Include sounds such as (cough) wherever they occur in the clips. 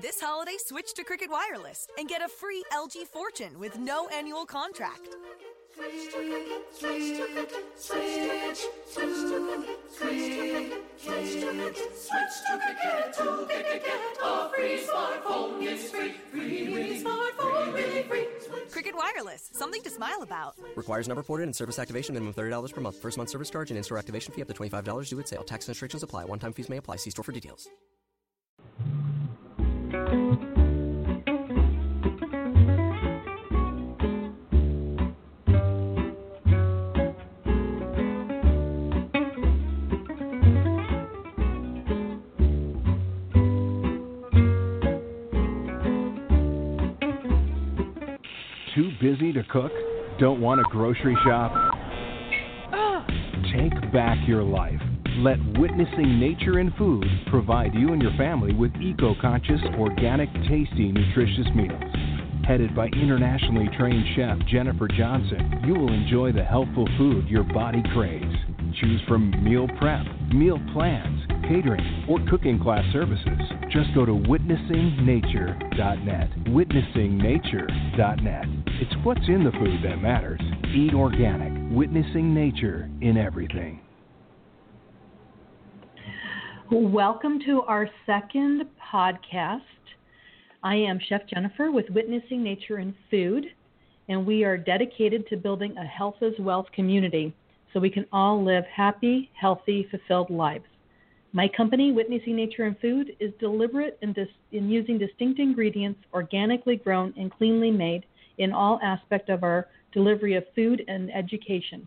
This holiday, switch to Cricket Wireless and get a free LG Fortune with no annual contract. Switch to Cricket, switch to Cricket, switch to Cricket, switch to Cricket, switch to Cricket, Switch to get a free smartphone is free, free, free smartphone, really free. Cricket Wireless, something to smile about. Requires number ported and service activation minimum $30 per month. First month service charge and in-store activation fee up to $25 due at sale. Tax and restrictions apply. One-time fees may apply. See store for details. Busy to cook? Don't want a grocery shop? Take back your life. Let Witnessing Nature and Food provide you and your family with eco conscious, organic, tasty, nutritious meals. Headed by internationally trained chef Jennifer Johnson, you will enjoy the healthful food your body craves. Choose from meal prep, meal plans, catering, or cooking class services. Just go to witnessingnature.net. Witnessingnature.net. It's what's in the food that matters. Eat organic, witnessing nature in everything. Welcome to our second podcast. I am Chef Jennifer with Witnessing Nature and Food, and we are dedicated to building a health as wealth community so we can all live happy, healthy, fulfilled lives. My company, Witnessing Nature and Food, is deliberate in, dis- in using distinct ingredients, organically grown and cleanly made in all aspects of our delivery of food and education.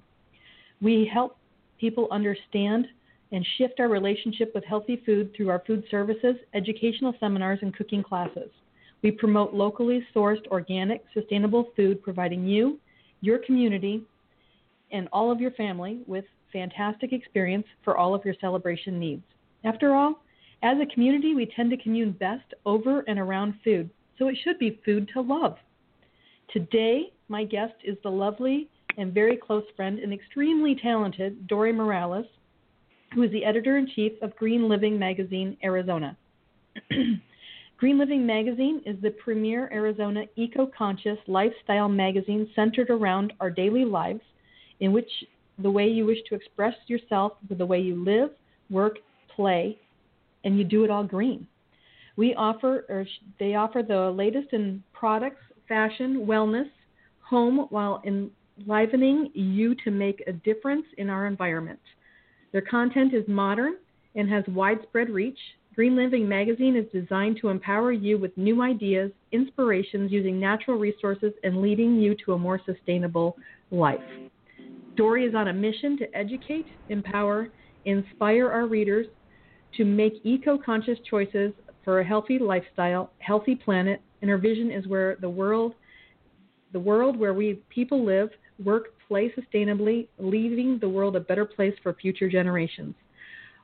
We help people understand and shift our relationship with healthy food through our food services, educational seminars, and cooking classes. We promote locally sourced, organic, sustainable food, providing you, your community, and all of your family with fantastic experience for all of your celebration needs. After all, as a community, we tend to commune best over and around food, so it should be food to love. Today, my guest is the lovely and very close friend and extremely talented Dorie Morales, who is the editor in chief of Green Living Magazine, Arizona. (clears throat) Green Living Magazine is the premier Arizona eco conscious lifestyle magazine centered around our daily lives, in which the way you wish to express yourself with the way you live, work, play, and you do it all green. We offer, or they offer the latest in products, fashion, wellness, home, while enlivening you to make a difference in our environment. Their content is modern and has widespread reach. Green Living Magazine is designed to empower you with new ideas, inspirations using natural resources, and leading you to a more sustainable life. Dorie is on a mission to educate, empower, inspire our readers to make eco conscious choices for a healthy lifestyle, healthy planet, and her vision is where the world the world where we people live, work, play sustainably, leaving the world a better place for future generations.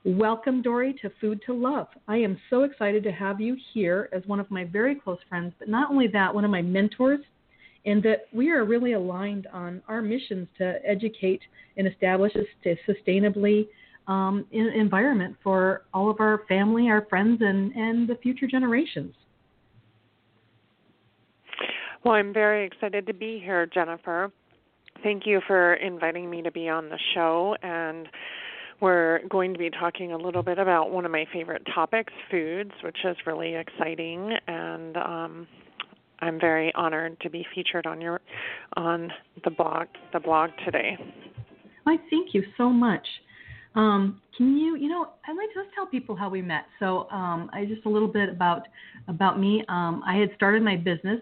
Welcome, Dorie, to Food to Love. I am so excited to have you here as one of my very close friends, but not only that, one of my mentors, and that we are really aligned on our missions to educate and establish a sustainably um, environment for all of our family, our friends, and, and the future generations. Well, I'm very excited to be here, Jennifer. Thank you for inviting me to be on the show. And we're going to be talking a little bit about one of my favorite topics, foods, which is really exciting. And um, I'm very honored to be featured on your on the blog the blog today. I thank you so much. Um, can you, you know, I'd like to just tell people how we met. So, um, I just a little bit about about me. Um, I had started my business,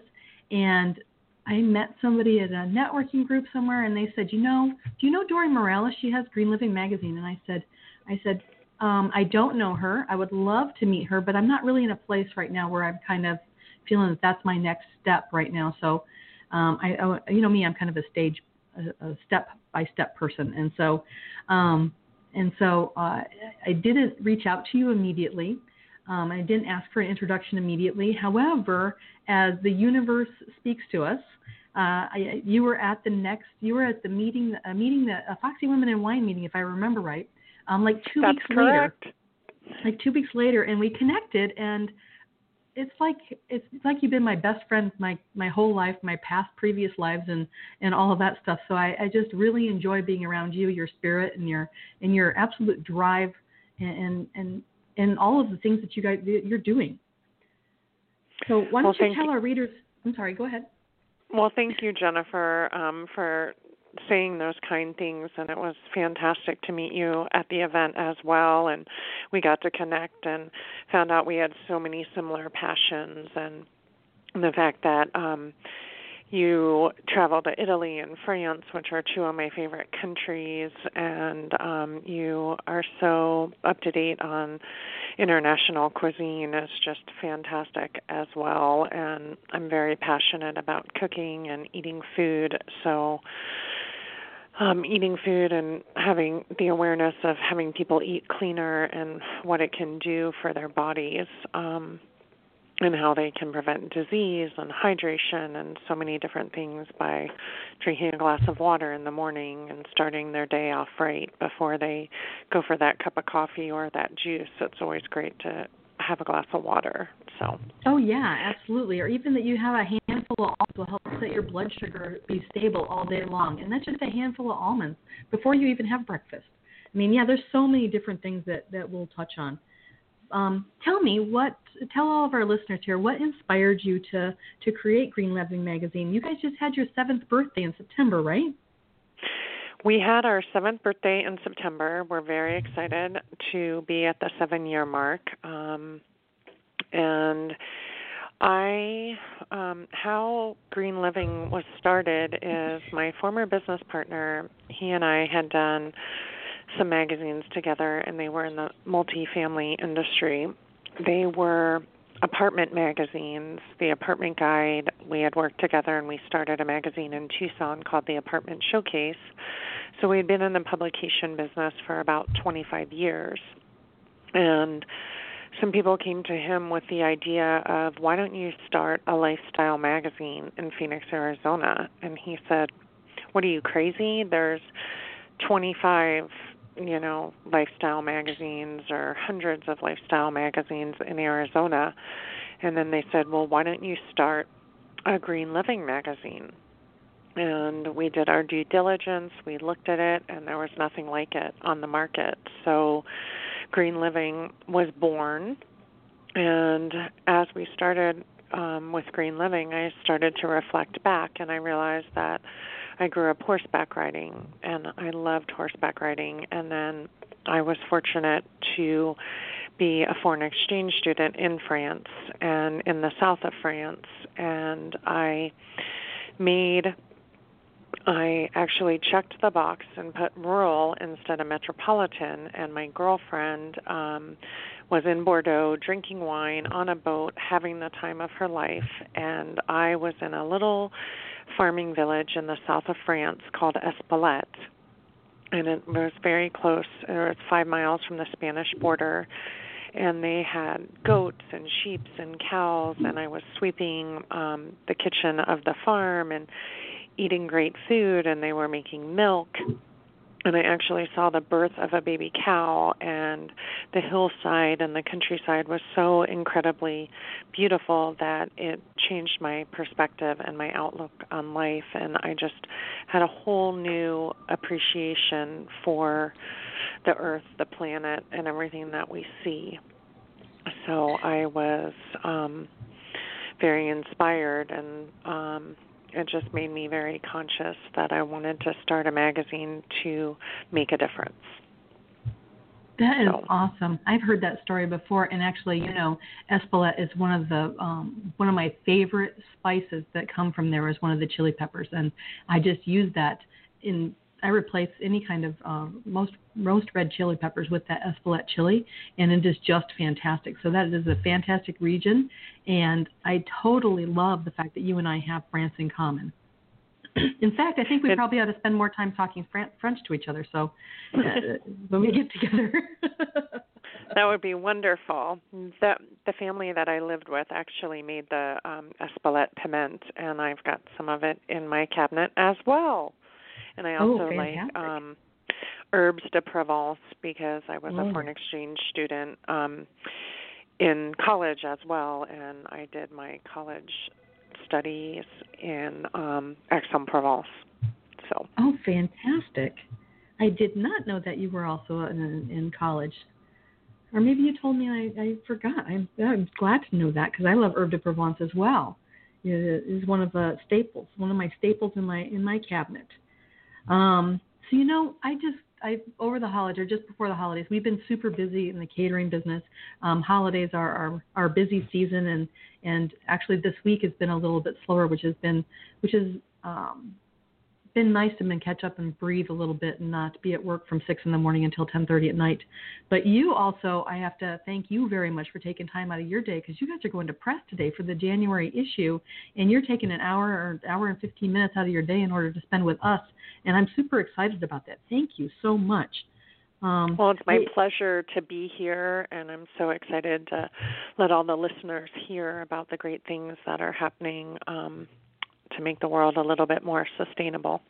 and I met somebody at a networking group somewhere, and they said, you know, do you know Dorie Morales? She has Green Living magazine, and I said, I said, um, I don't know her. I would love to meet her, but I'm not really in a place right now where I'm kind of feeling that that's my next step right now. So, um, I, I, you know me, I'm kind of a stage, a, a step by step person, and so. Um, and so uh, I didn't reach out to you immediately. Um, I didn't ask for an introduction immediately. However, as the universe speaks to us, uh, I, you were at the next, you were at the meeting, a meeting, the a Foxy Women and Wine meeting, if I remember right, um, like two That's weeks correct. later. Like two weeks later, and we connected, and it's like it's like you've been my best friend my my whole life, my past previous lives, and and all of that stuff. So I, I just really enjoy being around you, your spirit, and your and your absolute drive, and and and, and all of the things that you guys you're doing. So why don't well, you tell you. our readers? I'm sorry. Go ahead. Well, thank you, Jennifer, um, for saying those kind things and it was fantastic to meet you at the event as well and we got to connect and found out we had so many similar passions and the fact that um you travel to Italy and France, which are two of my favorite countries, and um, you are so up to date on international cuisine It's just fantastic as well. And I'm very passionate about cooking and eating food, so um, eating food and having the awareness of having people eat cleaner and what it can do for their bodies um, and how they can prevent disease and hydration and so many different things by drinking a glass of water in the morning and starting their day off right before they go for that cup of coffee or that juice. It's always great to have a glass of water. So. Oh yeah, absolutely. Or even that you have a handful of almonds will help set your blood sugar be stable all day long, and that's just a handful of almonds before you even have breakfast. I mean, yeah, there's so many different things that that we'll touch on. Um, tell me what. Tell all of our listeners here what inspired you to to create Green Living magazine. You guys just had your seventh birthday in September, right? We had our seventh birthday in September. We're very excited to be at the seven year mark. Um, and I, um, how Green Living was started is my former business partner, he and I had done some magazines together, and they were in the multifamily industry. They were apartment magazines, the apartment guide. We had worked together and we started a magazine in Tucson called the Apartment Showcase. So we had been in the publication business for about 25 years. And some people came to him with the idea of why don't you start a lifestyle magazine in Phoenix, Arizona? And he said, "What are you crazy? There's 25 you know, lifestyle magazines or hundreds of lifestyle magazines in Arizona. And then they said, well, why don't you start a green living magazine? And we did our due diligence. We looked at it, and there was nothing like it on the market. So, Green Living was born. And as we started um, with Green Living, I started to reflect back, and I realized that I grew up horseback riding, and I loved horseback riding. And then I was fortunate to be a foreign exchange student in France and in the south of France, and I made I actually checked the box and put rural instead of metropolitan, and my girlfriend um, was in Bordeaux drinking wine on a boat, having the time of her life, and I was in a little farming village in the south of France called Espelette. And it was very close. It was five miles from the Spanish border. And they had goats and sheep and cows. And I was sweeping um, the kitchen of the farm and eating great food. And they were making milk and I actually saw the birth of a baby cow, and the hillside and the countryside was so incredibly beautiful that it changed my perspective and my outlook on life. And I just had a whole new appreciation for the earth, the planet, and everything that we see. So I was um, very inspired and um, it just made me very conscious that I wanted to start a magazine to make a difference. That is so. awesome. I've heard that story before, and actually, you know, Espelette is one of the um, one of my favorite spices that come from there is one of the chili peppers, and I just use that in I replace any kind of uh, most roast red chili peppers with that Espelette chili, and it is just fantastic. So that is a fantastic region, and I totally love the fact that you and I have France in common. (clears throat) in fact, I think we probably ought to spend more time talking French to each other. So uh, (laughs) when we get together. (laughs) that would be wonderful. The the family that I lived with actually made the um Espelette piment, and I've got some of it in my cabinet as well and I oh, also oh, like um herbes de Provence because I was oh. a foreign exchange student. Um in college as well, and I did my college studies in um, Aix-en-Provence. So. Oh, fantastic! I did not know that you were also in, in college. Or maybe you told me I, I forgot. I'm, I'm glad to know that because I love Herbes de Provence as well. It is one of the staples, one of my staples in my in my cabinet. Um, so you know, I just I over the holidays or just before the holidays, we've been super busy in the catering business. Um, holidays are our, our busy season, and and actually this week has been a little bit slower, which has been which is um, been nice to been catch up and breathe a little bit and not be at work from six in the morning until 10:30 at night. But you also, I have to thank you very much for taking time out of your day because you guys are going to press today for the January issue, and you're taking an hour or hour and 15 minutes out of your day in order to spend with us, and I'm super excited about that. Thank you so much. Um, well, it's my pleasure to be here, and I'm so excited to let all the listeners hear about the great things that are happening um, to make the world a little bit more sustainable.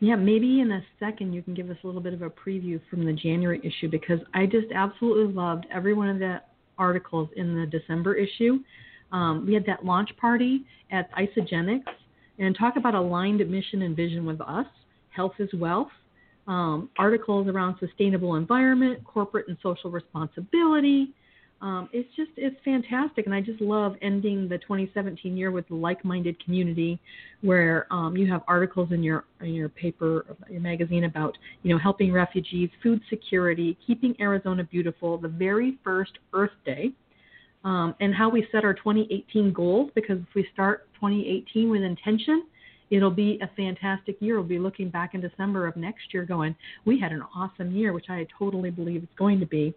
Yeah, maybe in a second you can give us a little bit of a preview from the January issue because I just absolutely loved every one of the articles in the December issue. Um, we had that launch party at Isagenix and talk about aligned mission and vision with us, health is wealth, um, articles around sustainable environment, corporate and social responsibility, um, it's just it's fantastic, and I just love ending the 2017 year with a like-minded community, where um, you have articles in your in your paper, your magazine about you know helping refugees, food security, keeping Arizona beautiful, the very first Earth Day, um, and how we set our 2018 goals. Because if we start 2018 with intention, it'll be a fantastic year. We'll be looking back in December of next year, going, we had an awesome year, which I totally believe it's going to be.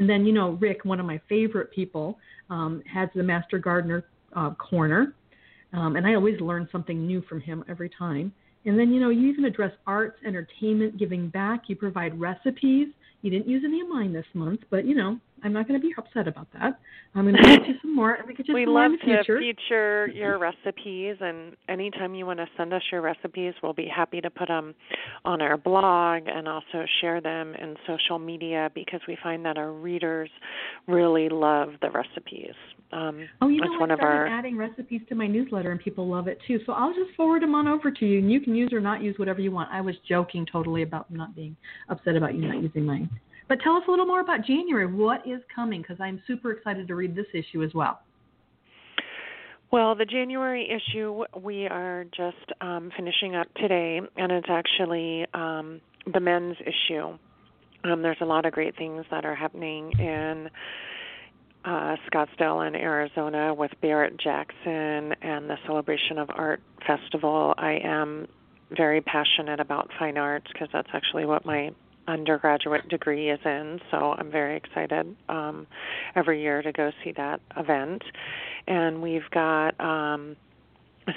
And then, you know, Rick, one of my favorite people, um, has the Master Gardener uh, Corner. Um, and I always learn something new from him every time. And then, you know, you even address arts, entertainment, giving back. You provide recipes. You didn't use any of mine this month, but, you know, I'm not going to be upset about that. I'm going (laughs) to get you some more, and we could just we love in the future. to feature your recipes, and anytime you want to send us your recipes, we'll be happy to put them on our blog and also share them in social media because we find that our readers really love the recipes. Um, oh, you know, one I started our... adding recipes to my newsletter, and people love it too. So I'll just forward them on over to you, and you can use or not use whatever you want. I was joking totally about not being upset about you not using mine. But tell us a little more about January. What is coming? Because I'm super excited to read this issue as well. Well, the January issue we are just um, finishing up today, and it's actually um, the men's issue. Um, there's a lot of great things that are happening in uh, Scottsdale in Arizona with Barrett Jackson and the Celebration of Art Festival. I am very passionate about fine arts because that's actually what my undergraduate degree is in, so I'm very excited um, every year to go see that event. And we've got um,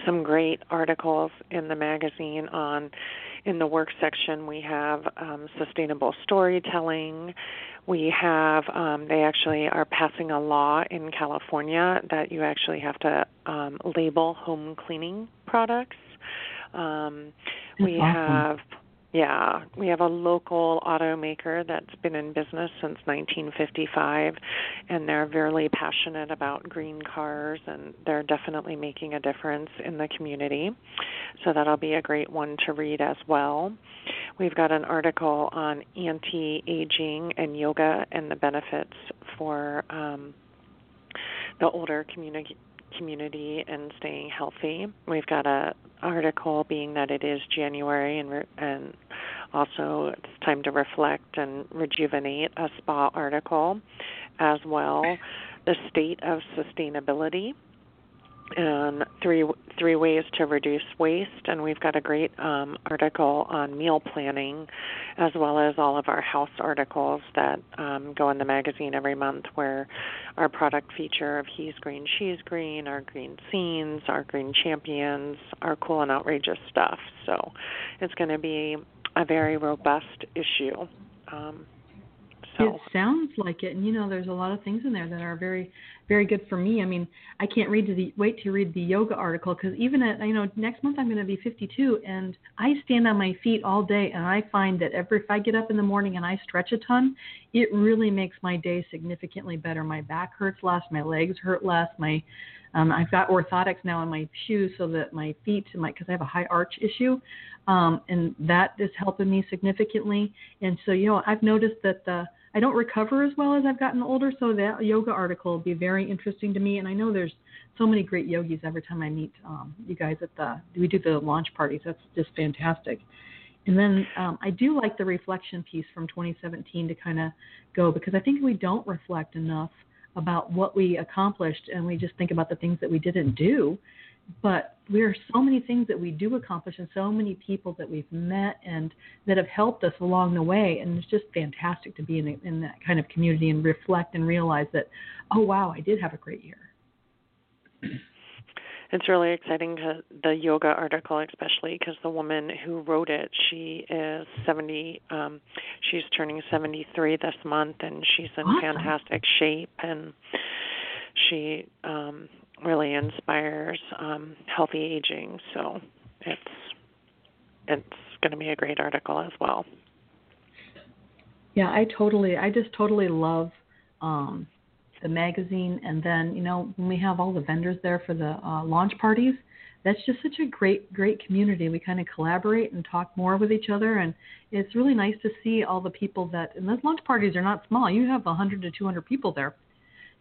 some great articles in the magazine on in the work section we have um, sustainable storytelling we have um, they actually are passing a law in california that you actually have to um, label home cleaning products um, we awesome. have yeah, we have a local automaker that's been in business since 1955, and they're very passionate about green cars, and they're definitely making a difference in the community. So that'll be a great one to read as well. We've got an article on anti aging and yoga and the benefits for um, the older community community and staying healthy. We've got a article being that it is January and re- and also it's time to reflect and rejuvenate a spa article as well. The state of sustainability and three three ways to reduce waste and we've got a great um, article on meal planning as well as all of our house articles that um, go in the magazine every month where our product feature of he's green she's green our green scenes our green champions our cool and outrageous stuff. So it's going to be a very robust issue um, So it sounds like it, and you know, there's a lot of things in there that are very, very good for me. I mean, I can't read to the wait to read the yoga article because even at you know next month I'm going to be 52, and I stand on my feet all day, and I find that every if I get up in the morning and I stretch a ton, it really makes my day significantly better. My back hurts less, my legs hurt less, my um, I've got orthotics now in my shoes so that my feet, my because I have a high arch issue, um, and that is helping me significantly. And so, you know, I've noticed that the I don't recover as well as I've gotten older. So that yoga article will be very interesting to me. And I know there's so many great yogis every time I meet um, you guys at the we do the launch parties. That's just fantastic. And then um, I do like the reflection piece from 2017 to kind of go because I think we don't reflect enough about what we accomplished and we just think about the things that we didn't do. But there are so many things that we do accomplish and so many people that we've met and that have helped us along the way. And it's just fantastic to be in, in that kind of community and reflect and realize that, oh, wow, I did have a great year it's really exciting the yoga article especially because the woman who wrote it she is 70 um she's turning 73 this month and she's in awesome. fantastic shape and she um really inspires um healthy aging so it's it's going to be a great article as well yeah i totally i just totally love um the magazine, and then you know when we have all the vendors there for the uh, launch parties, that's just such a great great community. We kind of collaborate and talk more with each other, and it's really nice to see all the people that. And those launch parties are not small. You have 100 to 200 people there,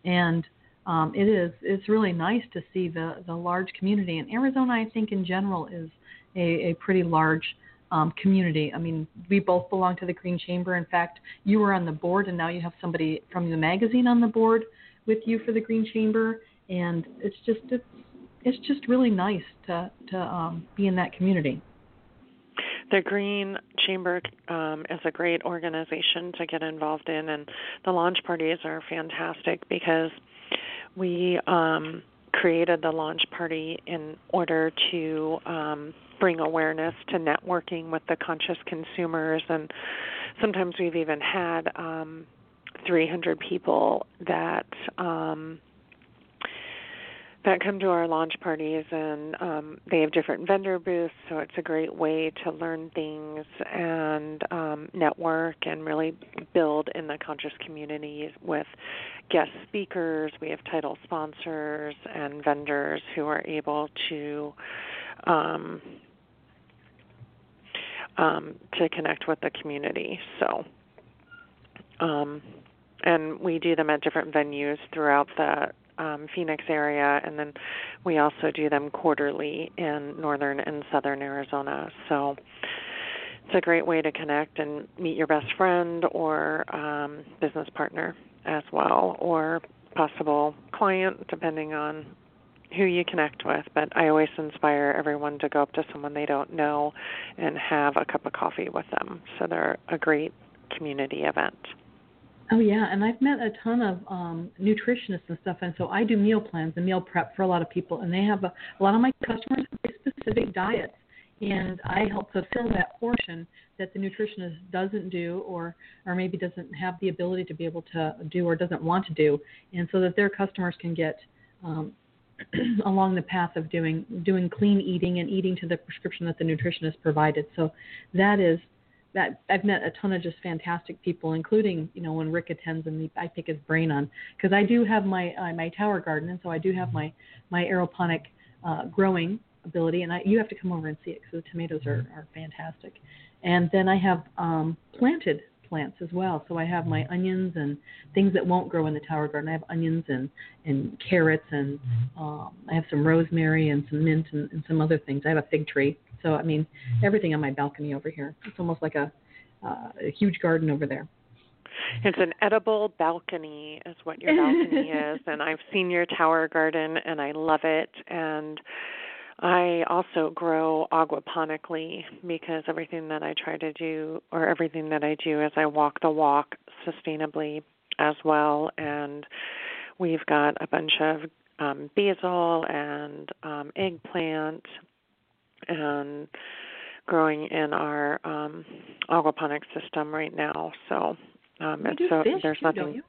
and um, it is it's really nice to see the the large community. And Arizona, I think in general, is a, a pretty large um, community. I mean, we both belong to the Green Chamber. In fact, you were on the board, and now you have somebody from the magazine on the board with you for the Green Chamber, and it's just it's it's just really nice to to um, be in that community. The Green Chamber um, is a great organization to get involved in, and the launch parties are fantastic because we um, created the launch party in order to um, bring awareness to networking with the conscious consumers. And sometimes we've even had um 300 people that um that come to our launch parties and um they have different vendor booths so it's a great way to learn things and um network and really build in the conscious community with guest speakers we have title sponsors and vendors who are able to um um, to connect with the community. So, um, and we do them at different venues throughout the um, Phoenix area, and then we also do them quarterly in northern and southern Arizona. So it's a great way to connect and meet your best friend or um, business partner as well, or possible client, depending on who you connect with, but I always inspire everyone to go up to someone they don't know and have a cup of coffee with them. So they're a great community event. Oh yeah, and I've met a ton of um nutritionists and stuff, and so I do meal plans and meal prep for a lot of people, and they have a, a lot of my customers have very specific diets, and I help fulfill that portion that the nutritionist doesn't do, or or maybe doesn't have the ability to be able to do, or doesn't want to do, and so that their customers can get um, (clears throat) along the path of doing doing clean eating and eating to the prescription that the nutritionist provided. So that is that I've met a ton of just fantastic people, including you know when Rick attends and I pick his brain on because I do have my uh, my tower garden and so I do have my my aeroponic uh, growing ability and I you have to come over and see it because the tomatoes are are fantastic, and then I have um, planted plants as well. So I have my onions and things that won't grow in the tower garden. I have onions and and carrots and um, I have some rosemary and some mint and, and some other things. I have a fig tree. So I mean everything on my balcony over here. It's almost like a, uh, a huge garden over there. It's an edible balcony, is what your balcony (laughs) is, and I've seen your tower garden, and I love it. And I also grow aquaponically because everything that I try to do, or everything that I do, is I walk the walk sustainably as well. And we've got a bunch of um, basil and um, eggplant and growing in our um, aquaponic system right now. So Um, you do so there's too, nothing.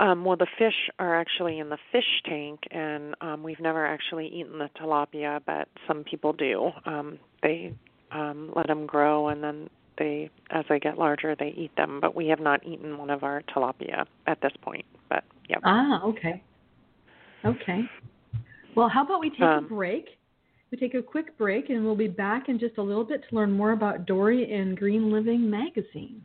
Um, well, the fish are actually in the fish tank, and um, we've never actually eaten the tilapia, but some people do. Um, they um, let them grow, and then they, as they get larger, they eat them. But we have not eaten one of our tilapia at this point. But yeah. Ah, okay. Okay. Well, how about we take Um, a break? We take a quick break, and we'll be back in just a little bit to learn more about Dorie and Green Living magazine.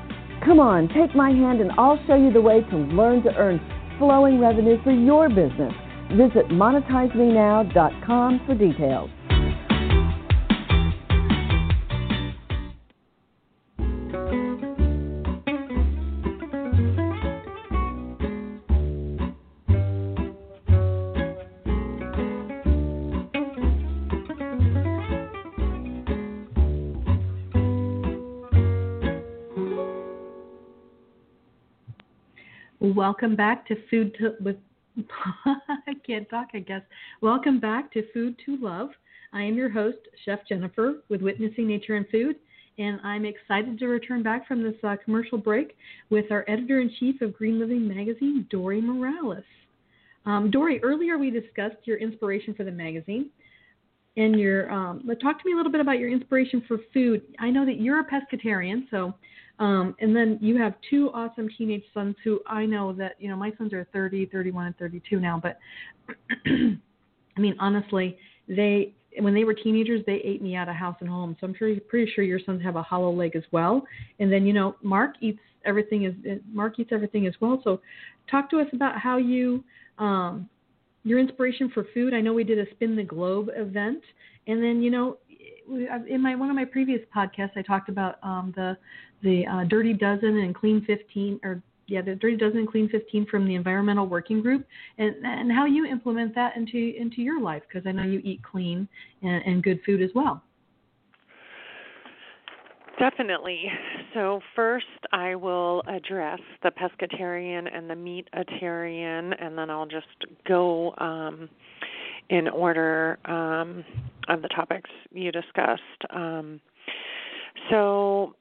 Come on, take my hand and I'll show you the way to learn to earn flowing revenue for your business. Visit monetizemenow.com for details. Welcome back to Food to with (laughs) I can't talk, I guess. Welcome back to Food to Love. I am your host, Chef Jennifer, with Witnessing Nature and Food, and I'm excited to return back from this uh, commercial break with our editor in chief of Green Living magazine, Dorie Morales. Um, Dorie, earlier we discussed your inspiration for the magazine, and your um, talk to me a little bit about your inspiration for food. I know that you're a pescatarian, so um, and then you have two awesome teenage sons who I know that, you know, my sons are 30, 31, and 32 now. But (clears throat) I mean, honestly, they, when they were teenagers, they ate me out of house and home. So I'm sure, pretty sure your sons have a hollow leg as well. And then, you know, Mark eats everything is, Mark eats everything as well. So talk to us about how you, um, your inspiration for food. I know we did a spin the globe event. And then, you know, in my one of my previous podcasts, I talked about um, the the uh, Dirty Dozen and Clean 15, or yeah, the Dirty Dozen and Clean 15 from the Environmental Working Group, and and how you implement that into into your life because I know you eat clean and, and good food as well. Definitely. So first, I will address the pescatarian and the meatitarian, and then I'll just go um, in order um, of the topics you discussed. Um, so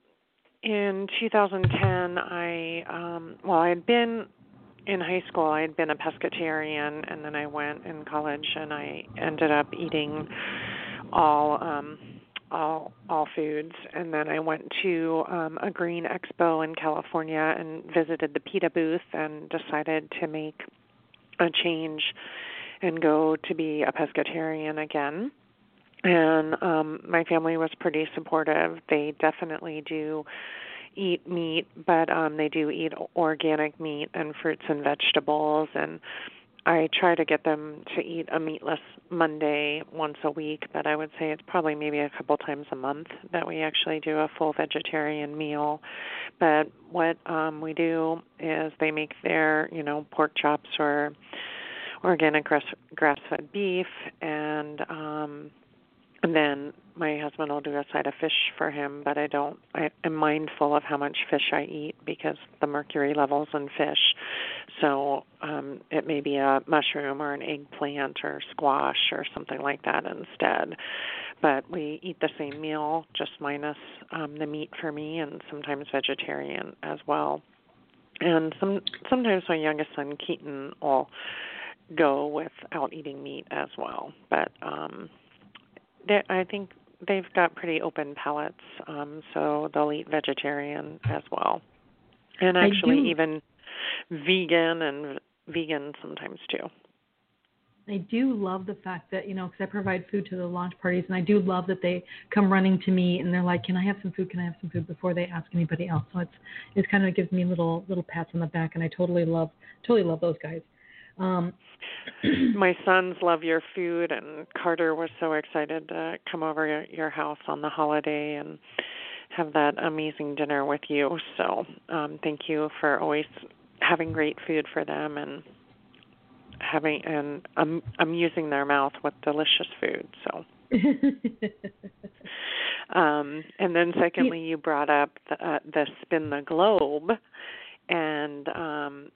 in 2010, I um, well, I had been in high school. I had been a pescatarian, and then I went in college, and I ended up eating all um, all all foods. And then I went to um, a green expo in California and visited the PETA booth, and decided to make a change and go to be a pescatarian again and um my family was pretty supportive they definitely do eat meat but um they do eat organic meat and fruits and vegetables and I try to get them to eat a meatless Monday once a week, but I would say it's probably maybe a couple times a month that we actually do a full vegetarian meal. But what um we do is they make their, you know, pork chops or organic grass grass fed beef and um and then my husband will do a side of fish for him, but I don't. I am mindful of how much fish I eat because the mercury levels in fish. So um, it may be a mushroom or an eggplant or squash or something like that instead. But we eat the same meal, just minus um, the meat for me, and sometimes vegetarian as well. And some sometimes my youngest son Keaton will go without eating meat as well. But um they, I think they've got pretty open palates, um, so they'll eat vegetarian as well. And actually, even vegan and vegan sometimes too. I do love the fact that you know, because I provide food to the launch parties, and I do love that they come running to me and they're like, "Can I have some food? Can I have some food?" Before they ask anybody else. So it's it's kind of gives me little little pats on the back, and I totally love totally love those guys. Um, My sons love your food, and Carter was so excited to come over your house on the holiday and have that amazing dinner with you. So um, thank you for always having great food for them and having and um, amusing their mouth with delicious food. So. (laughs) um, and then secondly, you brought up the, uh, the spin the globe, and um,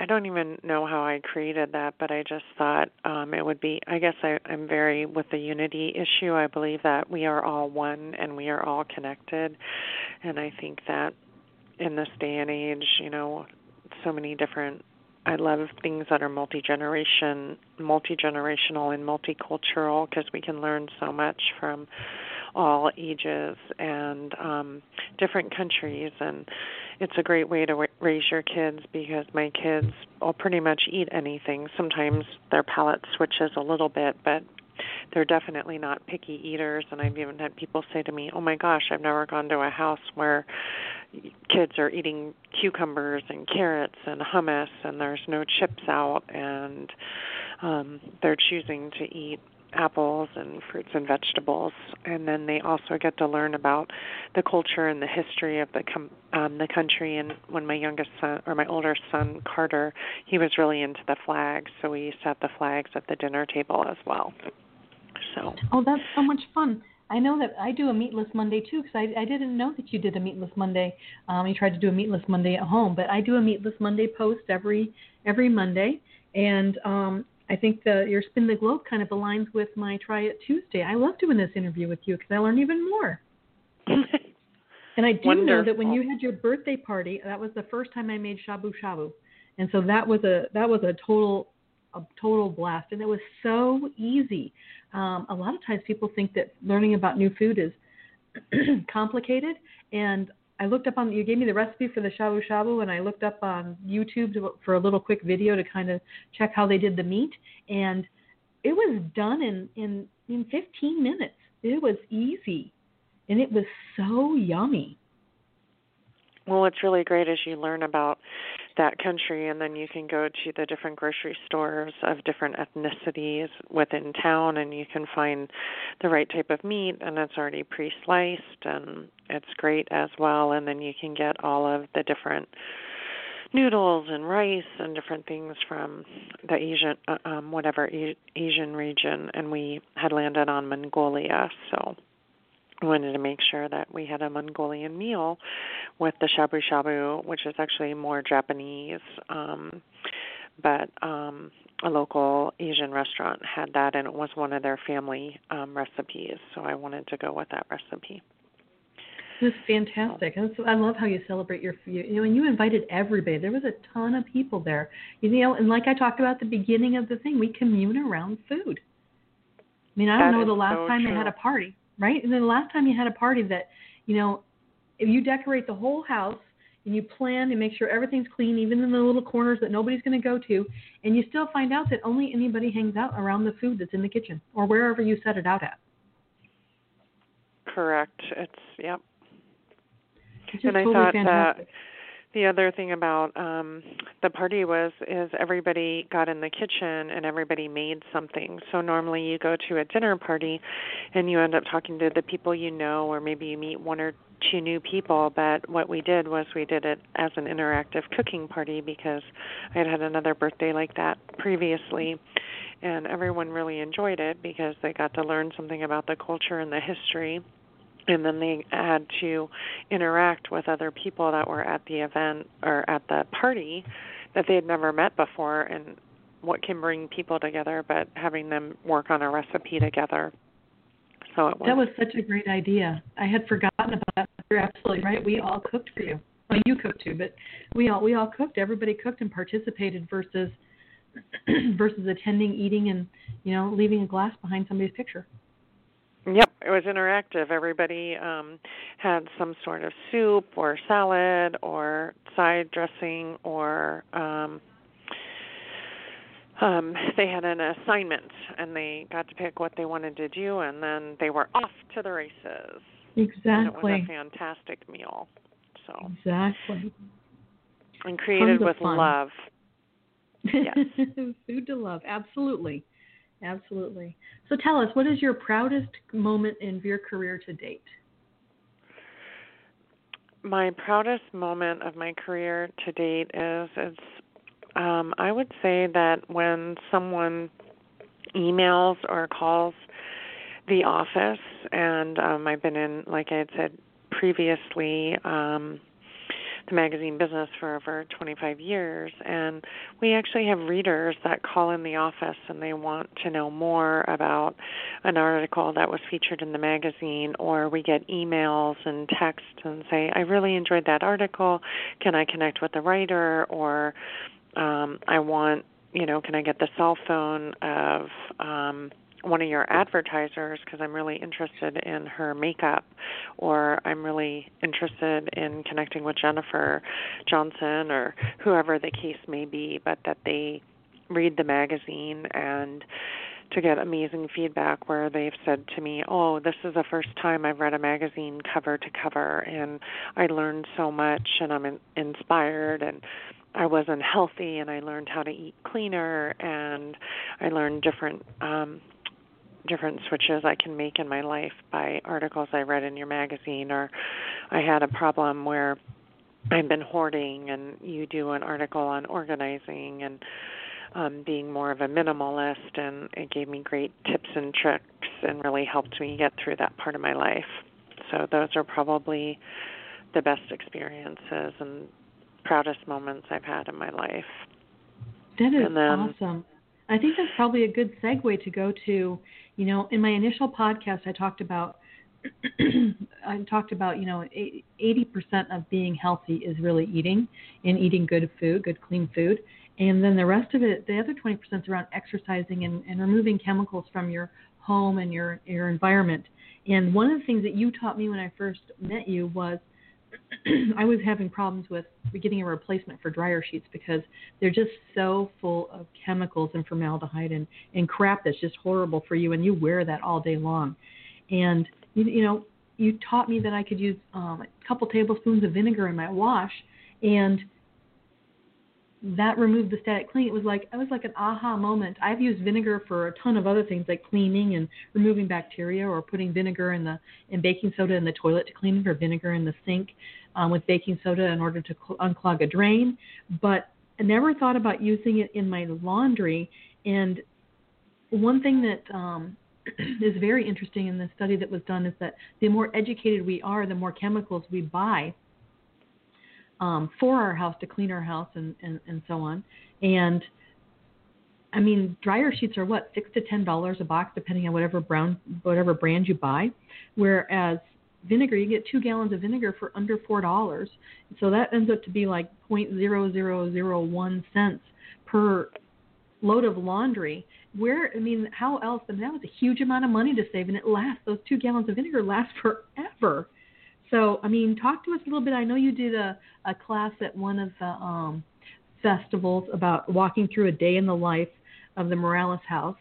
I don't even know how I created that, but I just thought um, it would be. I guess I, I'm very with the unity issue. I believe that we are all one and we are all connected, and I think that in this day and age, you know, so many different. I love things that are multi generation, multi generational, and multicultural because we can learn so much from all ages and um different countries. And it's a great way to raise your kids because my kids will pretty much eat anything. Sometimes their palate switches a little bit but they're definitely not picky eaters. And I've even had people say to me, "Oh my gosh, I've never gone to a house where kids are eating cucumbers and carrots and hummus and there's no chips out and um they're choosing to eat apples and fruits and vegetables. And then they also get to learn about the culture and the history of the com- um the country. And when my youngest son or my older son Carter he was really into the flags. So we used to have the flags at the dinner table as well. So. Oh that's so much fun. I know that I do a meatless Monday too because I, I didn't know that you did a meatless Monday. Um, you tried to do a meatless Monday at home, but I do a meatless Monday post every every Monday, and um, I think the your spin the globe kind of aligns with my try it Tuesday. I love doing this interview with you because I learn even more. (laughs) and I do Wonderful. know that when you had your birthday party, that was the first time I made shabu shabu, and so that was a that was a total a total blast, and it was so easy. Um, a lot of times people think that learning about new food is (clears throat) complicated, and I looked up on you gave me the recipe for the shabu shabu, and I looked up on YouTube to, for a little quick video to kind of check how they did the meat, and it was done in in in 15 minutes. It was easy, and it was so yummy. Well, what's really great is you learn about that country and then you can go to the different grocery stores of different ethnicities within town and you can find the right type of meat and it's already pre-sliced and it's great as well and then you can get all of the different noodles and rice and different things from the Asian uh, um whatever Asian region and we had landed on Mongolia so wanted to make sure that we had a Mongolian meal with the shabu shabu, which is actually more Japanese. Um, but um, a local Asian restaurant had that, and it was one of their family um, recipes. So I wanted to go with that recipe. This is fantastic. I love how you celebrate your you know, and you invited everybody. There was a ton of people there. You know, and like I talked about at the beginning of the thing, we commune around food. I mean, I don't That know the last so time true. they had a party right? And then the last time you had a party that, you know, if you decorate the whole house and you plan and make sure everything's clean, even in the little corners that nobody's going to go to, and you still find out that only anybody hangs out around the food that's in the kitchen or wherever you set it out at. Correct. It's yep. Just and I totally thought fantastic. that the other thing about um the party was is everybody got in the kitchen and everybody made something. So normally you go to a dinner party and you end up talking to the people you know or maybe you meet one or two new people, but what we did was we did it as an interactive cooking party because I had had another birthday like that previously and everyone really enjoyed it because they got to learn something about the culture and the history and then they had to interact with other people that were at the event or at the party that they had never met before and what can bring people together but having them work on a recipe together so it was, That was such a great idea. I had forgotten about that. You're absolutely right. We all cooked for you. Well, you cooked too, but we all we all cooked. Everybody cooked and participated versus (clears throat) versus attending, eating, and you know leaving a glass behind somebody's picture. It was interactive. Everybody um, had some sort of soup or salad or side dressing or um, um, they had an assignment and they got to pick what they wanted to do and then they were off to the races. Exactly. And it was a fantastic meal. So Exactly. And created with fun. love. (laughs) Yes. Food to love. Absolutely. Absolutely. So tell us, what is your proudest moment in your career to date? My proudest moment of my career to date is it's um I would say that when someone emails or calls the office and um I've been in like I had said previously um the magazine business for over 25 years and we actually have readers that call in the office and they want to know more about an article that was featured in the magazine or we get emails and texts and say I really enjoyed that article. Can I connect with the writer? Or um I want you know can I get the cell phone of um one of your advertisers because I'm really interested in her makeup or I'm really interested in connecting with Jennifer Johnson or whoever the case may be, but that they read the magazine and to get amazing feedback where they've said to me, "Oh, this is the first time I've read a magazine cover to cover and I learned so much and I'm in- inspired and I wasn't healthy and I learned how to eat cleaner and I learned different um different switches I can make in my life by articles I read in your magazine or I had a problem where I've been hoarding and you do an article on organizing and um being more of a minimalist and it gave me great tips and tricks and really helped me get through that part of my life. So those are probably the best experiences and proudest moments I've had in my life. That is then- awesome. I think that's probably a good segue to go to, you know, in my initial podcast I talked about (clears throat) I talked about, you know, 80% of being healthy is really eating and eating good food, good clean food. And then the rest of it, the other 20% is around exercising and, and removing chemicals from your home and your your environment. And one of the things that you taught me when I first met you was (clears throat) I was having problems with getting a replacement for dryer sheets because they're just so full of chemicals and formaldehyde and, and crap that's just horrible for you, and you wear that all day long. And you, you know, you taught me that I could use um, a couple tablespoons of vinegar in my wash, and that removed the static cling. It was like it was like an aha moment. I've used vinegar for a ton of other things like cleaning and removing bacteria, or putting vinegar in the and baking soda in the toilet to clean it, or vinegar in the sink um, with baking soda in order to cl- unclog a drain. But I never thought about using it in my laundry. And one thing that um, (clears throat) is very interesting in the study that was done is that the more educated we are, the more chemicals we buy um, for our house to clean our house and, and, and so on. And I mean, dryer sheets are what six to ten dollars a box, depending on whatever brown whatever brand you buy. Whereas vinegar, you get two gallons of vinegar for under four dollars. So that ends up to be like point zero zero zero one cents per load of laundry. Where I mean, how else? I mean, that was a huge amount of money to save, and it lasts. Those two gallons of vinegar last forever. So, I mean, talk to us a little bit. I know you did a, a class at one of the um, festivals about walking through a day in the life of the Morales House.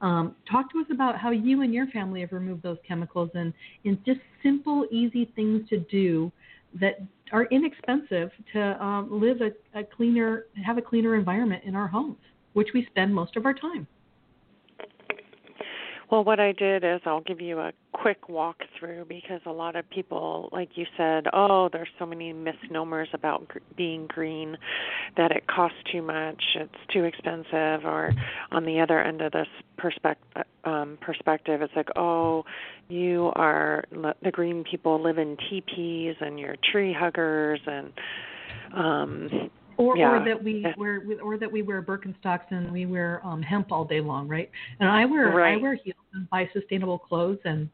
Um, talk to us about how you and your family have removed those chemicals and, and just simple, easy things to do that are inexpensive to um, live a, a cleaner, have a cleaner environment in our homes, which we spend most of our time. Well, what I did is I'll give you a quick walkthrough because a lot of people, like you said, oh, there's so many misnomers about gr- being green that it costs too much, it's too expensive, or on the other end of this perspective, um, perspective, it's like, oh, you are the green people live in teepees and you're tree huggers and um or yeah. or that we wear or that we wear Birkenstocks and we wear um hemp all day long, right? And I wear right. I wear heels and buy sustainable clothes and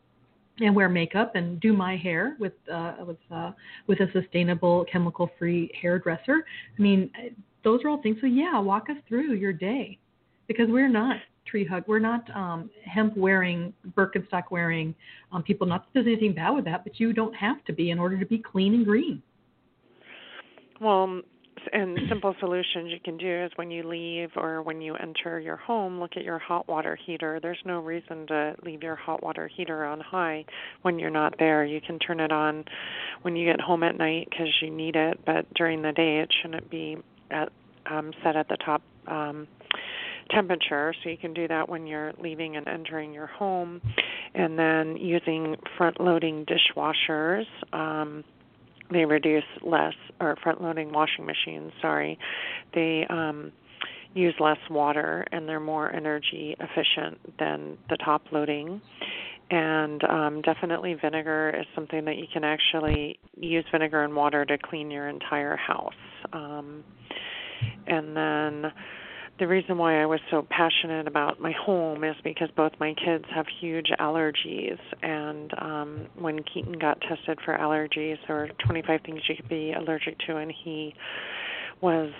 and wear makeup and do my hair with uh with uh with a sustainable chemical free hairdresser. I mean, those are all things. So yeah, walk us through your day because we're not tree hug. We're not um, hemp wearing, Birkenstock wearing um, people. Not that there's anything bad with that, but you don't have to be in order to be clean and green. Well, and simple solutions you can do is when you leave or when you enter your home, look at your hot water heater. There's no reason to leave your hot water heater on high when you're not there. You can turn it on when you get home at night because you need it, but during the day it shouldn't be at um, set at the top um, temperature. So you can do that when you're leaving and entering your home, and then using front-loading dishwashers. Um, they reduce less or front loading washing machines sorry. They um use less water and they're more energy efficient than the top loading. And um, definitely vinegar is something that you can actually use vinegar and water to clean your entire house. Um, and then the reason why I was so passionate about my home is because both my kids have huge allergies, and um, when Keaton got tested for allergies, there were 25 things you could be allergic to, and he was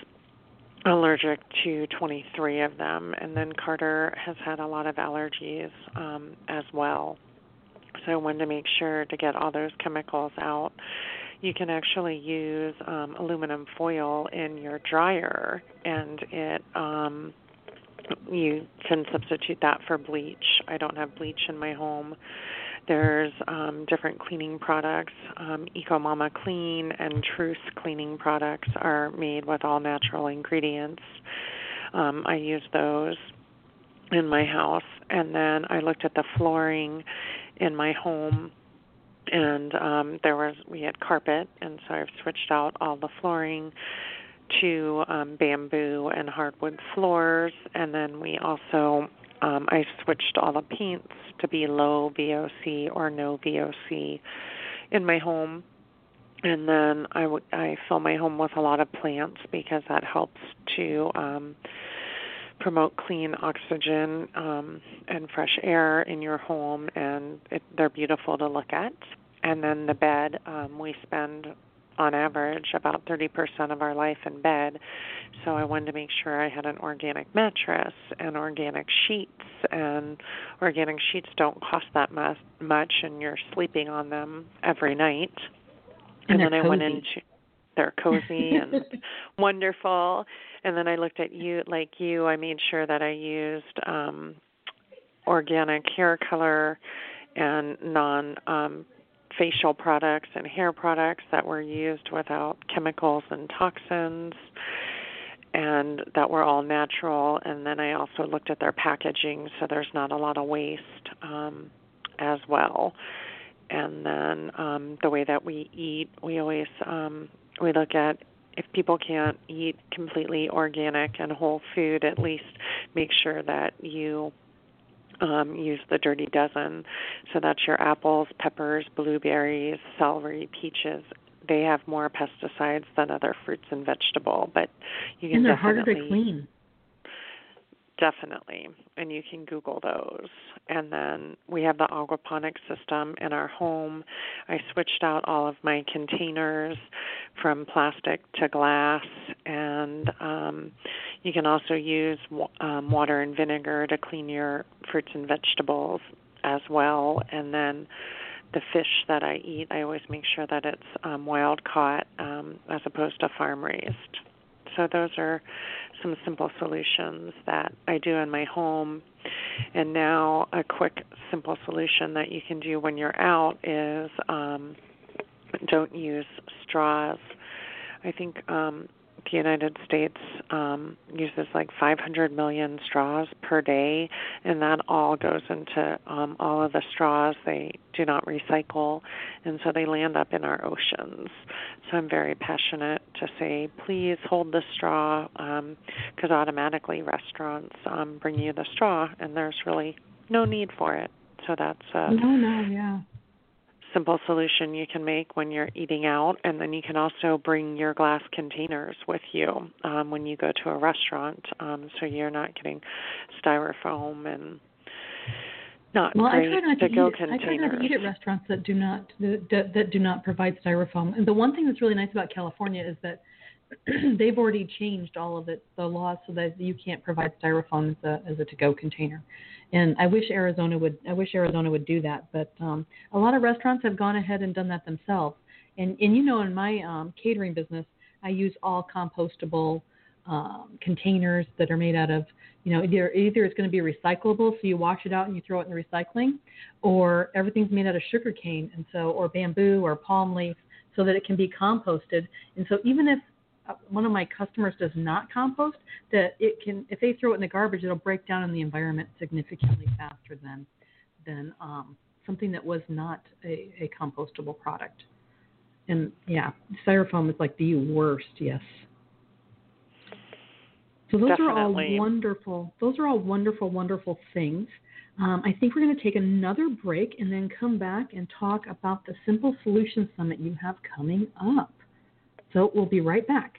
allergic to 23 of them. And then Carter has had a lot of allergies um, as well. So I wanted to make sure to get all those chemicals out you can actually use um, aluminum foil in your dryer, and it um, you can substitute that for bleach. I don't have bleach in my home. There's um, different cleaning products. Um, Eco Mama Clean and Truce cleaning products are made with all natural ingredients. Um, I use those in my house, and then I looked at the flooring in my home and um there was we had carpet and so I've switched out all the flooring to um bamboo and hardwood floors and then we also um I switched all the paints to be low VOC or no VOC in my home and then I I fill my home with a lot of plants because that helps to um promote clean oxygen um, and fresh air in your home, and it, they're beautiful to look at. And then the bed, um, we spend on average about 30% of our life in bed. So I wanted to make sure I had an organic mattress and organic sheets. And organic sheets don't cost that much, and you're sleeping on them every night. And, and then cozy. I went into they're cozy and (laughs) wonderful. And then I looked at you like you. I made sure that I used um organic hair color and non um facial products and hair products that were used without chemicals and toxins and that were all natural. And then I also looked at their packaging so there's not a lot of waste um as well. And then um the way that we eat we always um we look at if people can't eat completely organic and whole food at least make sure that you um, use the dirty dozen. So that's your apples, peppers, blueberries, celery, peaches. They have more pesticides than other fruits and vegetable, but you can and they're definitely harder to clean. Definitely. And you can Google those. And then we have the aquaponic system in our home. I switched out all of my containers from plastic to glass. And um, you can also use um, water and vinegar to clean your fruits and vegetables as well. And then the fish that I eat, I always make sure that it's um, wild caught um, as opposed to farm raised. So those are some simple solutions that I do in my home. And now, a quick, simple solution that you can do when you're out is um, don't use straws. I think um, the United States um, uses like 500 million straws per day, and that all goes into um, all of the straws. They do not recycle, and so they land up in our oceans. So I'm very passionate to say, please hold the straw, because um, automatically restaurants um, bring you the straw, and there's really no need for it. So that's uh, no, no, yeah simple solution you can make when you're eating out and then you can also bring your glass containers with you um, when you go to a restaurant um, so you're not getting styrofoam and not well, great I try not to, to go containers. I try not to eat at restaurants that do not that, that do not provide styrofoam. And the one thing that's really nice about California is that (clears throat) they've already changed all of it, the laws, so that you can't provide styrofoam as a as a to-go container. And I wish Arizona would I wish Arizona would do that, but um, a lot of restaurants have gone ahead and done that themselves. And and you know, in my um, catering business, I use all compostable um, containers that are made out of you know either either it's going to be recyclable, so you wash it out and you throw it in the recycling, or everything's made out of sugar cane and so or bamboo or palm leaf so that it can be composted. And so even if one of my customers does not compost, that it can, if they throw it in the garbage, it'll break down in the environment significantly faster than than um, something that was not a, a compostable product. And yeah, styrofoam is like the worst. Yes. So those Definitely. are all wonderful. Those are all wonderful, wonderful things. Um, I think we're going to take another break and then come back and talk about the Simple Solutions Summit you have coming up. So we'll be right back.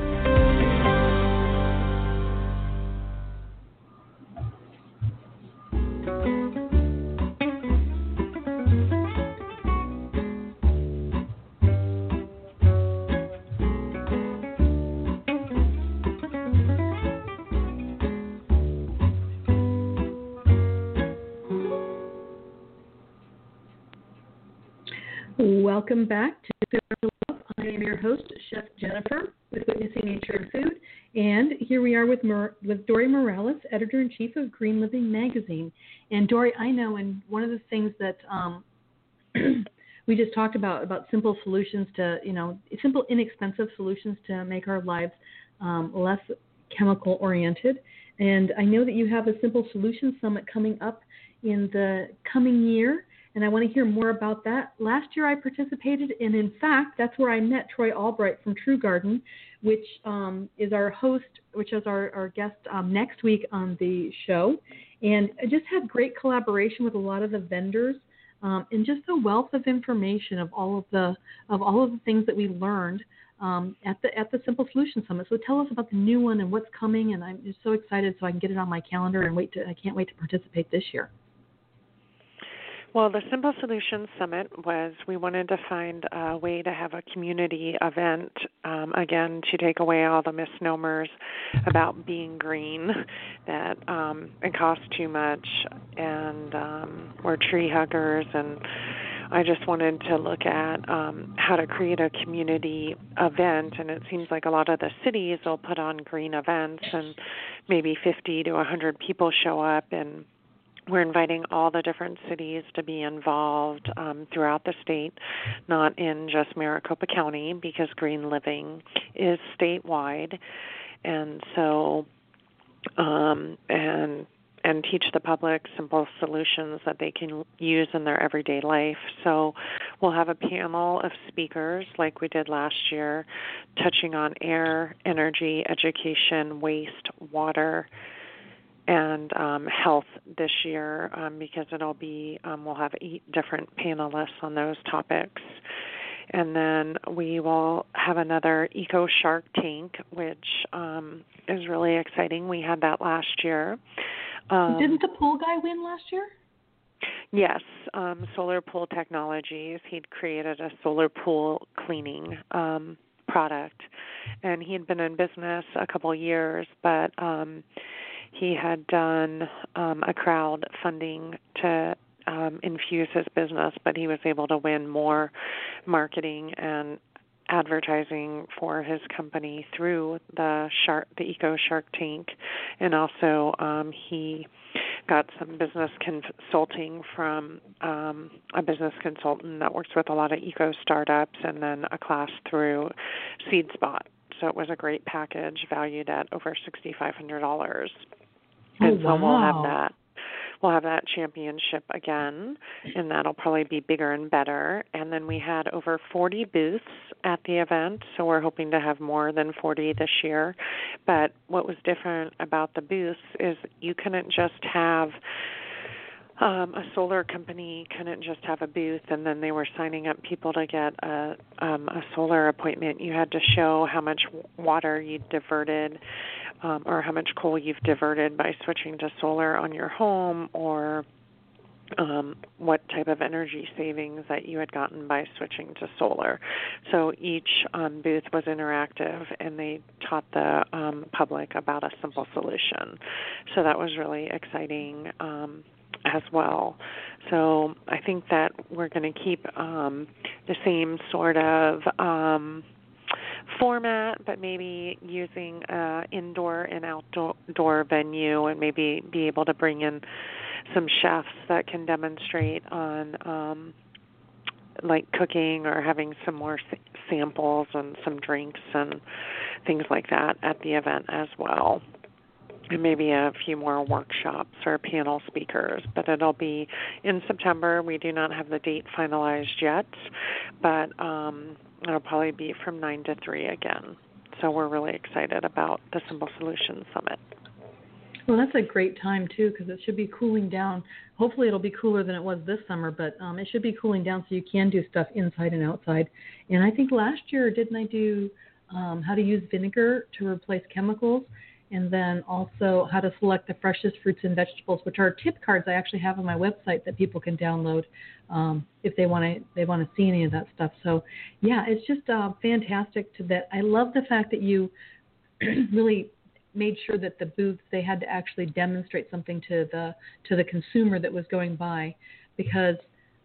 Welcome back to Love. I am your host, Chef Jennifer, with Witnessing Nature and Food, and here we are with Mer- with Dorie Morales, editor in chief of Green Living magazine. And Dorie, I know, and one of the things that um, (clears throat) we just talked about about simple solutions to, you know, simple, inexpensive solutions to make our lives um, less chemical oriented. And I know that you have a Simple solution Summit coming up in the coming year and I want to hear more about that. Last year I participated, and in fact, that's where I met Troy Albright from True Garden, which um, is our host, which is our, our guest um, next week on the show. And I just had great collaboration with a lot of the vendors. Um, and just the wealth of information of all of the of all of the things that we learned um, at the at the Simple Solution Summit. So tell us about the new one and what's coming. And I'm just so excited, so I can get it on my calendar and wait to I can't wait to participate this year. Well, the Simple Solutions Summit was we wanted to find a way to have a community event, um, again, to take away all the misnomers about being green, that um, it costs too much, and um, we're tree huggers. And I just wanted to look at um, how to create a community event. And it seems like a lot of the cities will put on green events, and maybe 50 to 100 people show up and we're inviting all the different cities to be involved um, throughout the state, not in just Maricopa County, because Green Living is statewide, and so um, and and teach the public simple solutions that they can use in their everyday life. So we'll have a panel of speakers like we did last year, touching on air, energy, education, waste, water and um, health this year um, because it'll be um, we'll have eight different panelists on those topics. And then we will have another eco shark tank which um, is really exciting. We had that last year. Um, didn't the pool guy win last year? Yes, um, Solar Pool Technologies. He'd created a solar pool cleaning um, product, and he had been in business a couple years, but um, he had done um, a crowd funding to um, infuse his business, but he was able to win more marketing and advertising for his company through the shark the eco shark tank. And also um he got some business consulting from um a business consultant that works with a lot of eco startups and then a class through seedspot. So it was a great package valued at over sixty five hundred dollars and oh, wow. so we'll have that we'll have that championship again and that'll probably be bigger and better and then we had over 40 booths at the event, so we're hoping to have more than 40 this year. But what was different about the booths is you couldn't just have um, a solar company couldn't just have a booth and then they were signing up people to get a um, a solar appointment. You had to show how much water you diverted um, or how much coal you've diverted by switching to solar on your home or um, what type of energy savings that you had gotten by switching to solar. So each um, booth was interactive and they taught the um, public about a simple solution. So that was really exciting um, as well. So I think that we're going to keep um, the same sort of um, format, but maybe using uh, indoor and outdoor venue, and maybe be able to bring in some chefs that can demonstrate on um, like cooking or having some more s- samples and some drinks and things like that at the event as well. And maybe a few more workshops or panel speakers, but it'll be in September. We do not have the date finalized yet, but um, it'll probably be from 9 to 3 again. So we're really excited about the Simple Solutions Summit. Well, that's a great time too because it should be cooling down. Hopefully, it'll be cooler than it was this summer, but um, it should be cooling down so you can do stuff inside and outside. And I think last year, didn't I do um, how to use vinegar to replace chemicals? And then also how to select the freshest fruits and vegetables, which are tip cards I actually have on my website that people can download um, if they want to they want to see any of that stuff. So yeah, it's just uh, fantastic to that. I love the fact that you (clears throat) really made sure that the booths they had to actually demonstrate something to the to the consumer that was going by because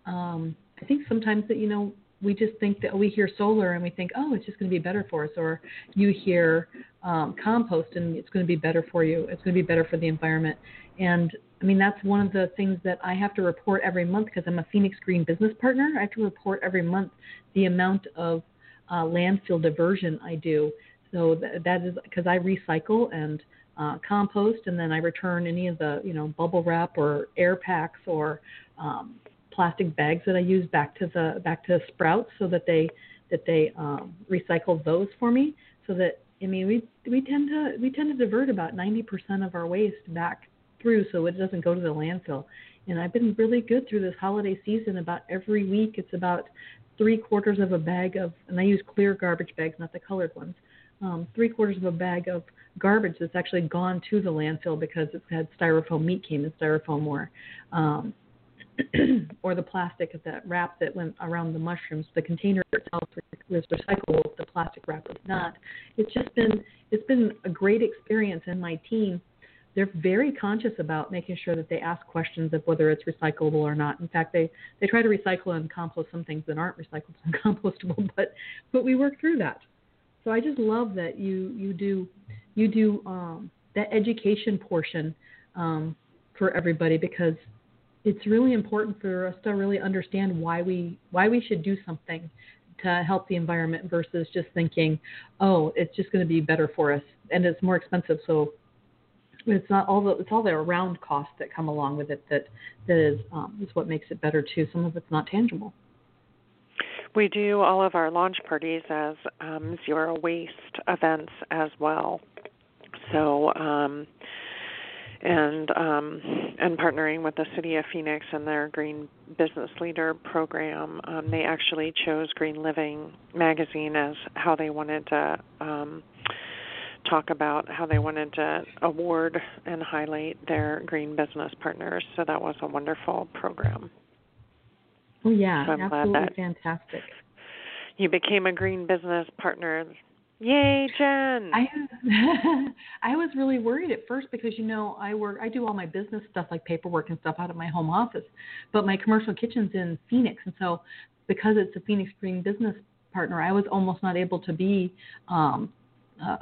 um, I think sometimes that you know we just think that we hear solar and we think oh it's just going to be better for us or you hear um, compost and it's going to be better for you. It's going to be better for the environment. And I mean that's one of the things that I have to report every month because I'm a Phoenix Green business partner. I have to report every month the amount of uh, landfill diversion I do. So th- that is because I recycle and uh, compost, and then I return any of the you know bubble wrap or air packs or um, plastic bags that I use back to the back to Sprouts, so that they that they um, recycle those for me. So that I mean we we tend to we tend to divert about 90% of our waste back through, so it doesn't go to the landfill. And I've been really good through this holiday season. About every week, it's about three quarters of a bag of, and I use clear garbage bags, not the colored ones um, three quarters of a bag of garbage that's actually gone to the landfill because it's had styrofoam meat came in styrofoam or um, (clears throat) or the plastic of that wrap that went around the mushrooms. The container itself was recyclable, the plastic wrap was not. It's just been it's been a great experience, and my team they're very conscious about making sure that they ask questions of whether it's recyclable or not. In fact, they they try to recycle and compost some things that aren't recyclable and (laughs) compostable, but but we work through that. So I just love that you you do you do um, that education portion um, for everybody because it's really important for us to really understand why we why we should do something to help the environment versus just thinking, oh, it's just going to be better for us and it's more expensive, so it's not all the it's all the around costs that come along with it that that is um, is what makes it better too. Some of it's not tangible. We do all of our launch parties as um, zero waste events as well. So, um, and um, and partnering with the city of Phoenix and their Green Business Leader program, um, they actually chose Green Living magazine as how they wanted to um, talk about how they wanted to award and highlight their green business partners. So that was a wonderful program. Oh yeah, so I'm absolutely glad that fantastic. You became a green business partner. Yay, Jen! I (laughs) I was really worried at first because you know I work I do all my business stuff like paperwork and stuff out of my home office, but my commercial kitchen's in Phoenix, and so because it's a Phoenix Green business partner, I was almost not able to be um,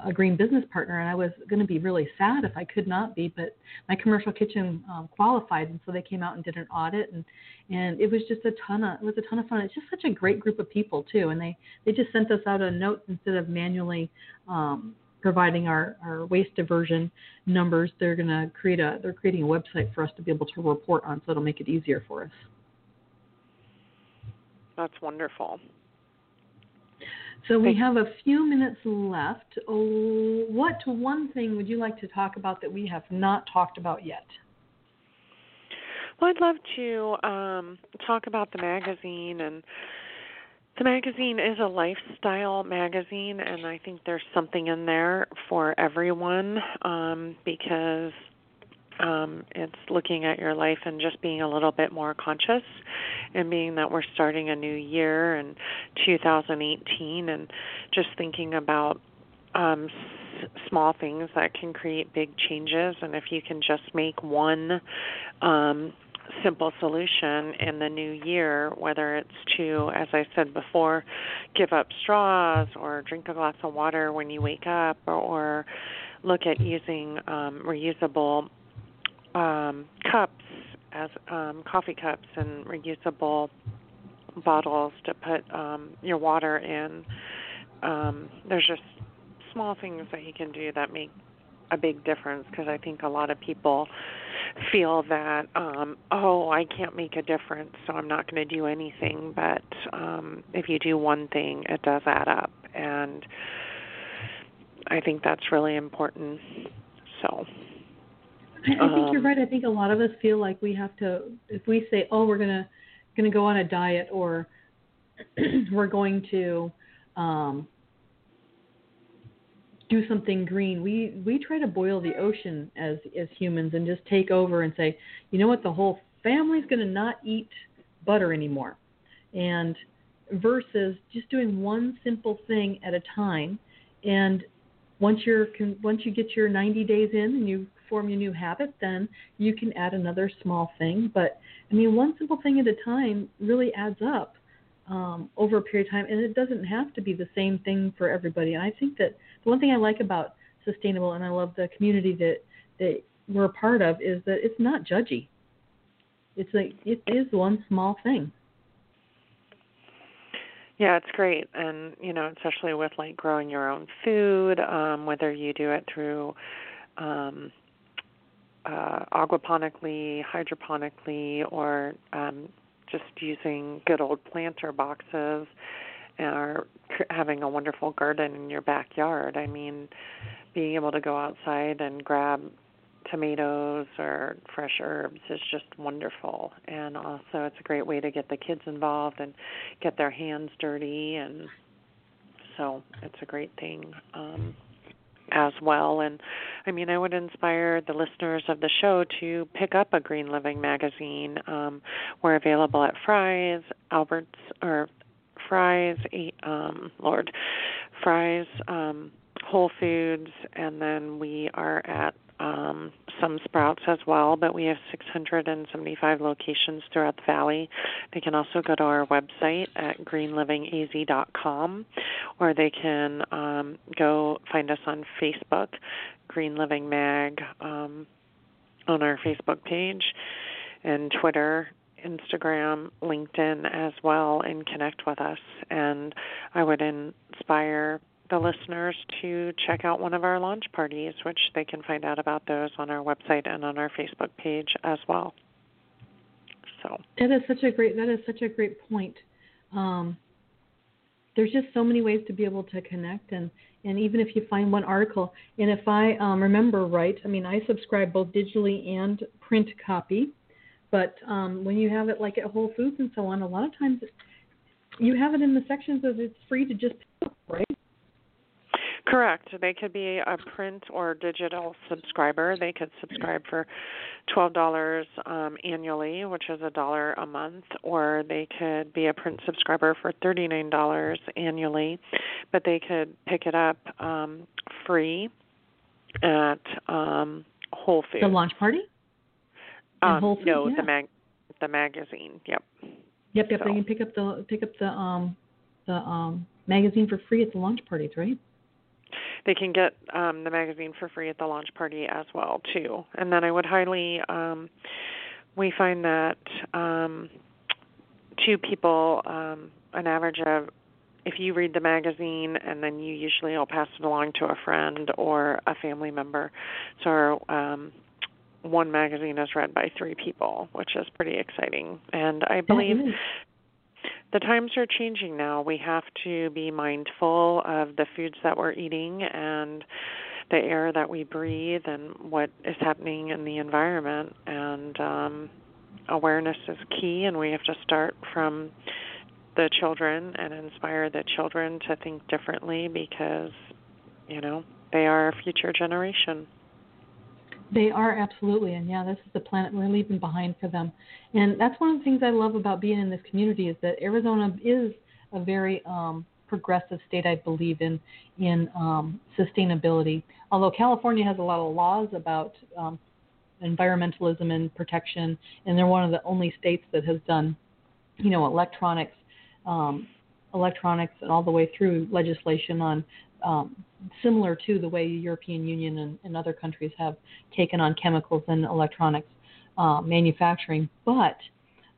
a green business partner, and I was going to be really sad if I could not be. But my commercial kitchen um, qualified, and so they came out and did an audit, and and it was just a ton of it was a ton of fun. It's just such a great group of people too, and they they just sent us out a note instead of manually um, providing our our waste diversion numbers. They're going to create a they're creating a website for us to be able to report on, so it'll make it easier for us. That's wonderful. So we have a few minutes left. Oh, what one thing would you like to talk about that we have not talked about yet? Well, I'd love to um, talk about the magazine and the magazine is a lifestyle magazine, and I think there's something in there for everyone um, because um, it's looking at your life and just being a little bit more conscious and being that we're starting a new year in 2018 and just thinking about um, s- small things that can create big changes. And if you can just make one um, simple solution in the new year whether it's to as i said before give up straws or drink a glass of water when you wake up or, or look at using um, reusable um, cups as um, coffee cups and reusable bottles to put um, your water in. Um, there's just small things that you can do that make a big difference because I think a lot of people feel that um oh I can't make a difference so I'm not going to do anything but um if you do one thing it does add up and I think that's really important so I, I think you're right. I think a lot of us feel like we have to if we say, "Oh, we're gonna gonna go on a diet," or (clears throat) we're going to um, do something green. We we try to boil the ocean as as humans and just take over and say, you know what, the whole family's going to not eat butter anymore, and versus just doing one simple thing at a time. And once you're once you get your 90 days in and you form your new habit, then you can add another small thing. But I mean, one simple thing at a time really adds up um, over a period of time, and it doesn't have to be the same thing for everybody. And I think that the one thing I like about sustainable, and I love the community that that we're a part of, is that it's not judgy. It's like it is one small thing. Yeah, it's great, and you know, especially with like growing your own food, um, whether you do it through um, uh, aquaponically, hydroponically, or um, just using good old planter boxes, or having a wonderful garden in your backyard. I mean, being able to go outside and grab tomatoes or fresh herbs is just wonderful and also it's a great way to get the kids involved and get their hands dirty and so it's a great thing um as well. And i mean i would inspire the listeners of the show to pick up a green living magazine um we're available at fry's alberts or fry's um lord fry's um whole foods and then we are at um, some sprouts as well, but we have 675 locations throughout the valley. They can also go to our website at greenlivingaz.com, or they can um, go find us on Facebook, Green Living Mag, um, on our Facebook page, and Twitter. Instagram, LinkedIn as well, and connect with us. And I would inspire the listeners to check out one of our launch parties, which they can find out about those on our website and on our Facebook page as well. So that is such a great that is such a great point. Um, there's just so many ways to be able to connect and and even if you find one article and if I um, remember right, I mean I subscribe both digitally and print copy, but um, when you have it like at Whole Foods and so on, a lot of times you have it in the sections that it's free to just pick up, right? Correct. They could be a print or digital subscriber. They could subscribe for twelve dollars um, annually, which is a dollar a month, or they could be a print subscriber for thirty nine dollars annually. But they could pick it up um, free at um, Whole Foods. The launch party. Um, Whole Foods, no, yeah. the mag, the magazine. Yep. Yep, yep. So- They can pick up the pick up the um the um magazine for free at the launch parties, right? They can get um, the magazine for free at the launch party as well too. And then I would highly um, we find that um, two people um, an average of if you read the magazine and then you usually will pass it along to a friend or a family member. So um, one magazine is read by three people, which is pretty exciting. And I believe. The times are changing now. We have to be mindful of the foods that we're eating and the air that we breathe and what is happening in the environment and um awareness is key and we have to start from the children and inspire the children to think differently because you know they are our future generation they are absolutely and yeah this is the planet we're leaving behind for them. And that's one of the things i love about being in this community is that arizona is a very um, progressive state i believe in in um, sustainability. Although california has a lot of laws about um, environmentalism and protection and they're one of the only states that has done you know electronics um, electronics and all the way through legislation on um, similar to the way the European Union and, and, other countries have taken on chemicals and electronics uh, manufacturing. But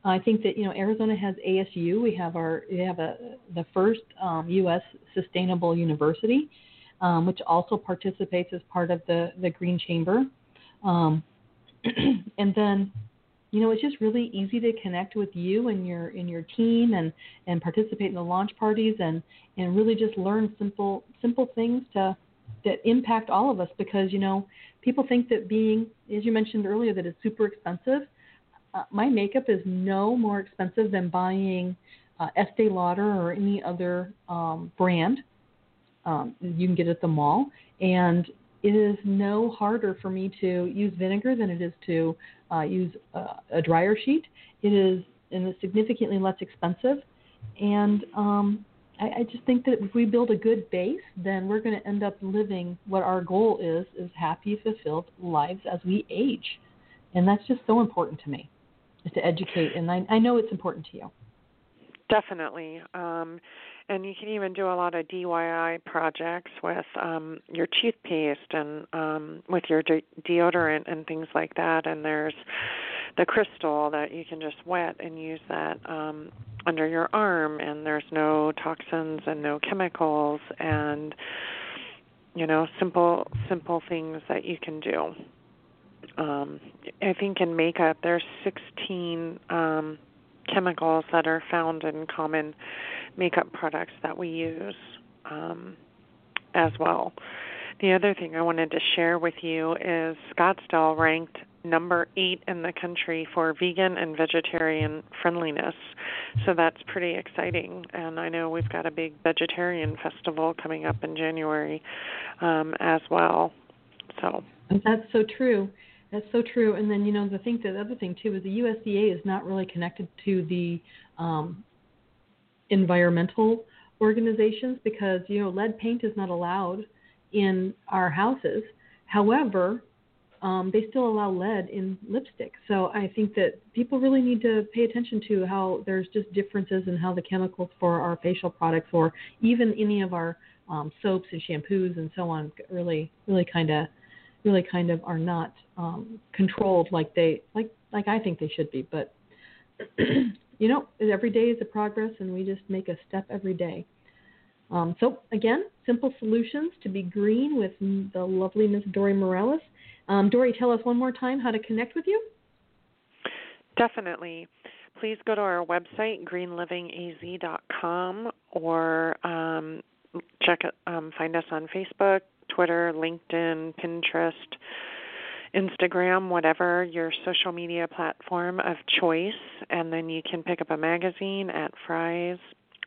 I think that you know Arizona has ASU. We have our we have a the first um, U.S. sustainable university, um, which also participates as part of the the Green Chamber. Um, (clears throat) and then you know, it's just really easy to connect with you and your in your team and and participate in the launch parties and and really just learn simple simple things to that impact all of us because you know people think that being as you mentioned earlier that it's super expensive. Uh, my makeup is no more expensive than buying uh, Estee Lauder or any other um, brand. Um, you can get at the mall, and it is no harder for me to use vinegar than it is to uh, use a, a, dryer sheet. It is and it's significantly less expensive, and um, I, I, just think that if we build a good base, then we're going to end up living what our goal is: is happy, fulfilled lives as we age, and that's just so important to me, is to educate, and I, I know it's important to you. Definitely. Um, and you can even do a lot of DIY projects with um, your toothpaste and um, with your de- deodorant and things like that. And there's the crystal that you can just wet and use that um, under your arm, and there's no toxins and no chemicals, and you know simple simple things that you can do. Um, I think in makeup there's 16 um, chemicals that are found in common makeup products that we use um, as well. The other thing I wanted to share with you is Scottsdale ranked number eight in the country for vegan and vegetarian friendliness. So that's pretty exciting. And I know we've got a big vegetarian festival coming up in January um, as well. So that's so true. That's so true. And then you know the thing, the other thing too is the USDA is not really connected to the um, environmental organizations because you know lead paint is not allowed in our houses. However, um, they still allow lead in lipstick. So I think that people really need to pay attention to how there's just differences in how the chemicals for our facial products or even any of our um, soaps and shampoos and so on really really kind of really kind of are not um, controlled like they like like I think they should be. But (clears throat) you know, every day is a progress, and we just make a step every day. Um, so again, simple solutions to be green with the lovely Miss Dorie Morales. Um, Dorie, tell us one more time how to connect with you. Definitely. Please go to our website, greenlivingaz.com, or um, check um, find us on Facebook, Twitter, LinkedIn, Pinterest Instagram, whatever your social media platform of choice, and then you can pick up a magazine at Fry's,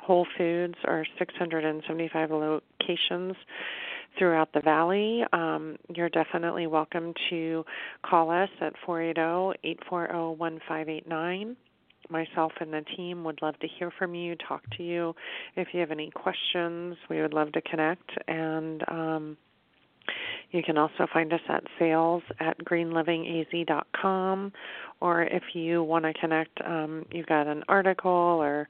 Whole Foods, or 675 locations throughout the valley. Um, you're definitely welcome to call us at 480-840-1589. Myself and the team would love to hear from you, talk to you. If you have any questions, we would love to connect and um, you can also find us at sales at greenlivingaz.com, or if you want to connect, um, you've got an article or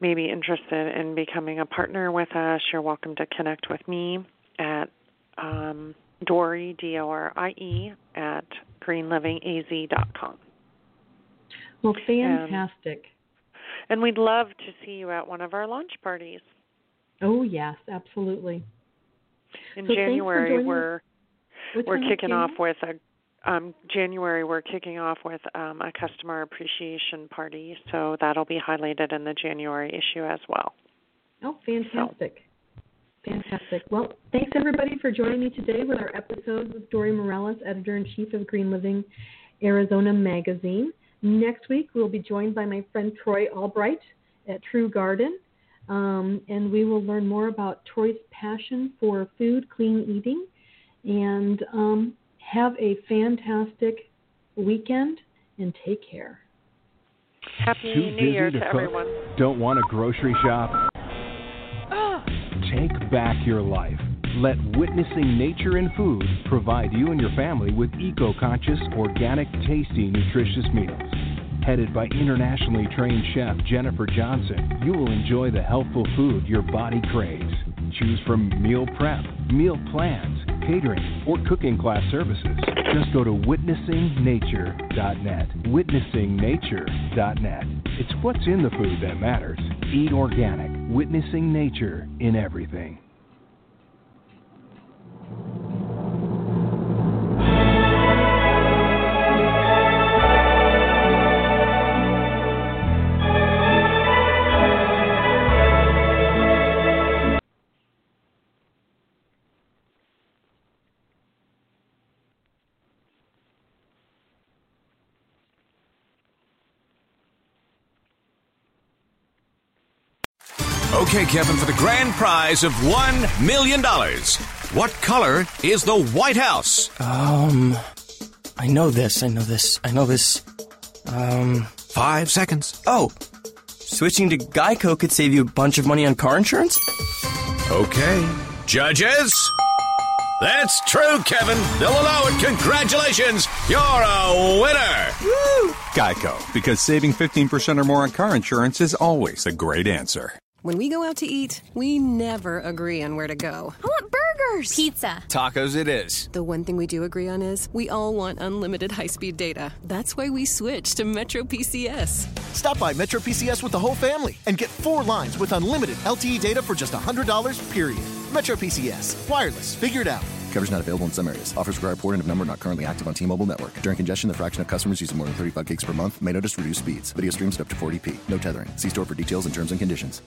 maybe interested in becoming a partner with us, you're welcome to connect with me at um, Dorie, D O R I E, at greenlivingaz.com. Well, fantastic. And, and we'd love to see you at one of our launch parties. Oh, yes, absolutely in so January we're we're kicking off with a um, January we're kicking off with um, a customer appreciation party, so that'll be highlighted in the January issue as well. Oh, fantastic. So. Fantastic. Well, thanks everybody for joining me today with our episode with Dorie Morales, editor in chief of Green Living Arizona Magazine. Next week, we'll be joined by my friend Troy Albright at True Garden, um, and we will learn more about Troy's passion for food, clean eating, and um, have a fantastic weekend and take care. Happy Too New Year to, to cook? everyone. Don't want a grocery shop? Take back your life. Let Witnessing Nature and Food provide you and your family with eco conscious, organic, tasty, nutritious meals. Headed by internationally trained chef Jennifer Johnson, you will enjoy the healthful food your body craves. Choose from meal prep, meal plans, catering, or cooking class services. Just go to witnessingnature.net. Witnessingnature.net. It's what's in the food that matters. Eat organic, witnessing nature in everything. Okay, Kevin, for the grand prize of $1 million. What color is the White House? Um, I know this. I know this. I know this. Um, Five seconds. oh, switching to Geico could save you a bunch of money on car insurance? Okay. Judges? That's true, Kevin. They'll allow it. Congratulations. You're a winner. Geico, because saving 15% or more on car insurance is always a great answer. When we go out to eat, we never agree on where to go. I want burgers! Pizza. Tacos it is. The one thing we do agree on is we all want unlimited high speed data. That's why we switched to Metro PCS. Stop by Metro PCS with the whole family and get four lines with unlimited LTE data for just $100, period. Metro PCS. Wireless. Figured it out. Coverage not available in some areas. Offers require porting of number not currently active on T-Mobile network. During congestion, the fraction of customers using more than 35 gigs per month may notice reduced speeds. Video streams up to 40p. No tethering. See store for details and terms and conditions.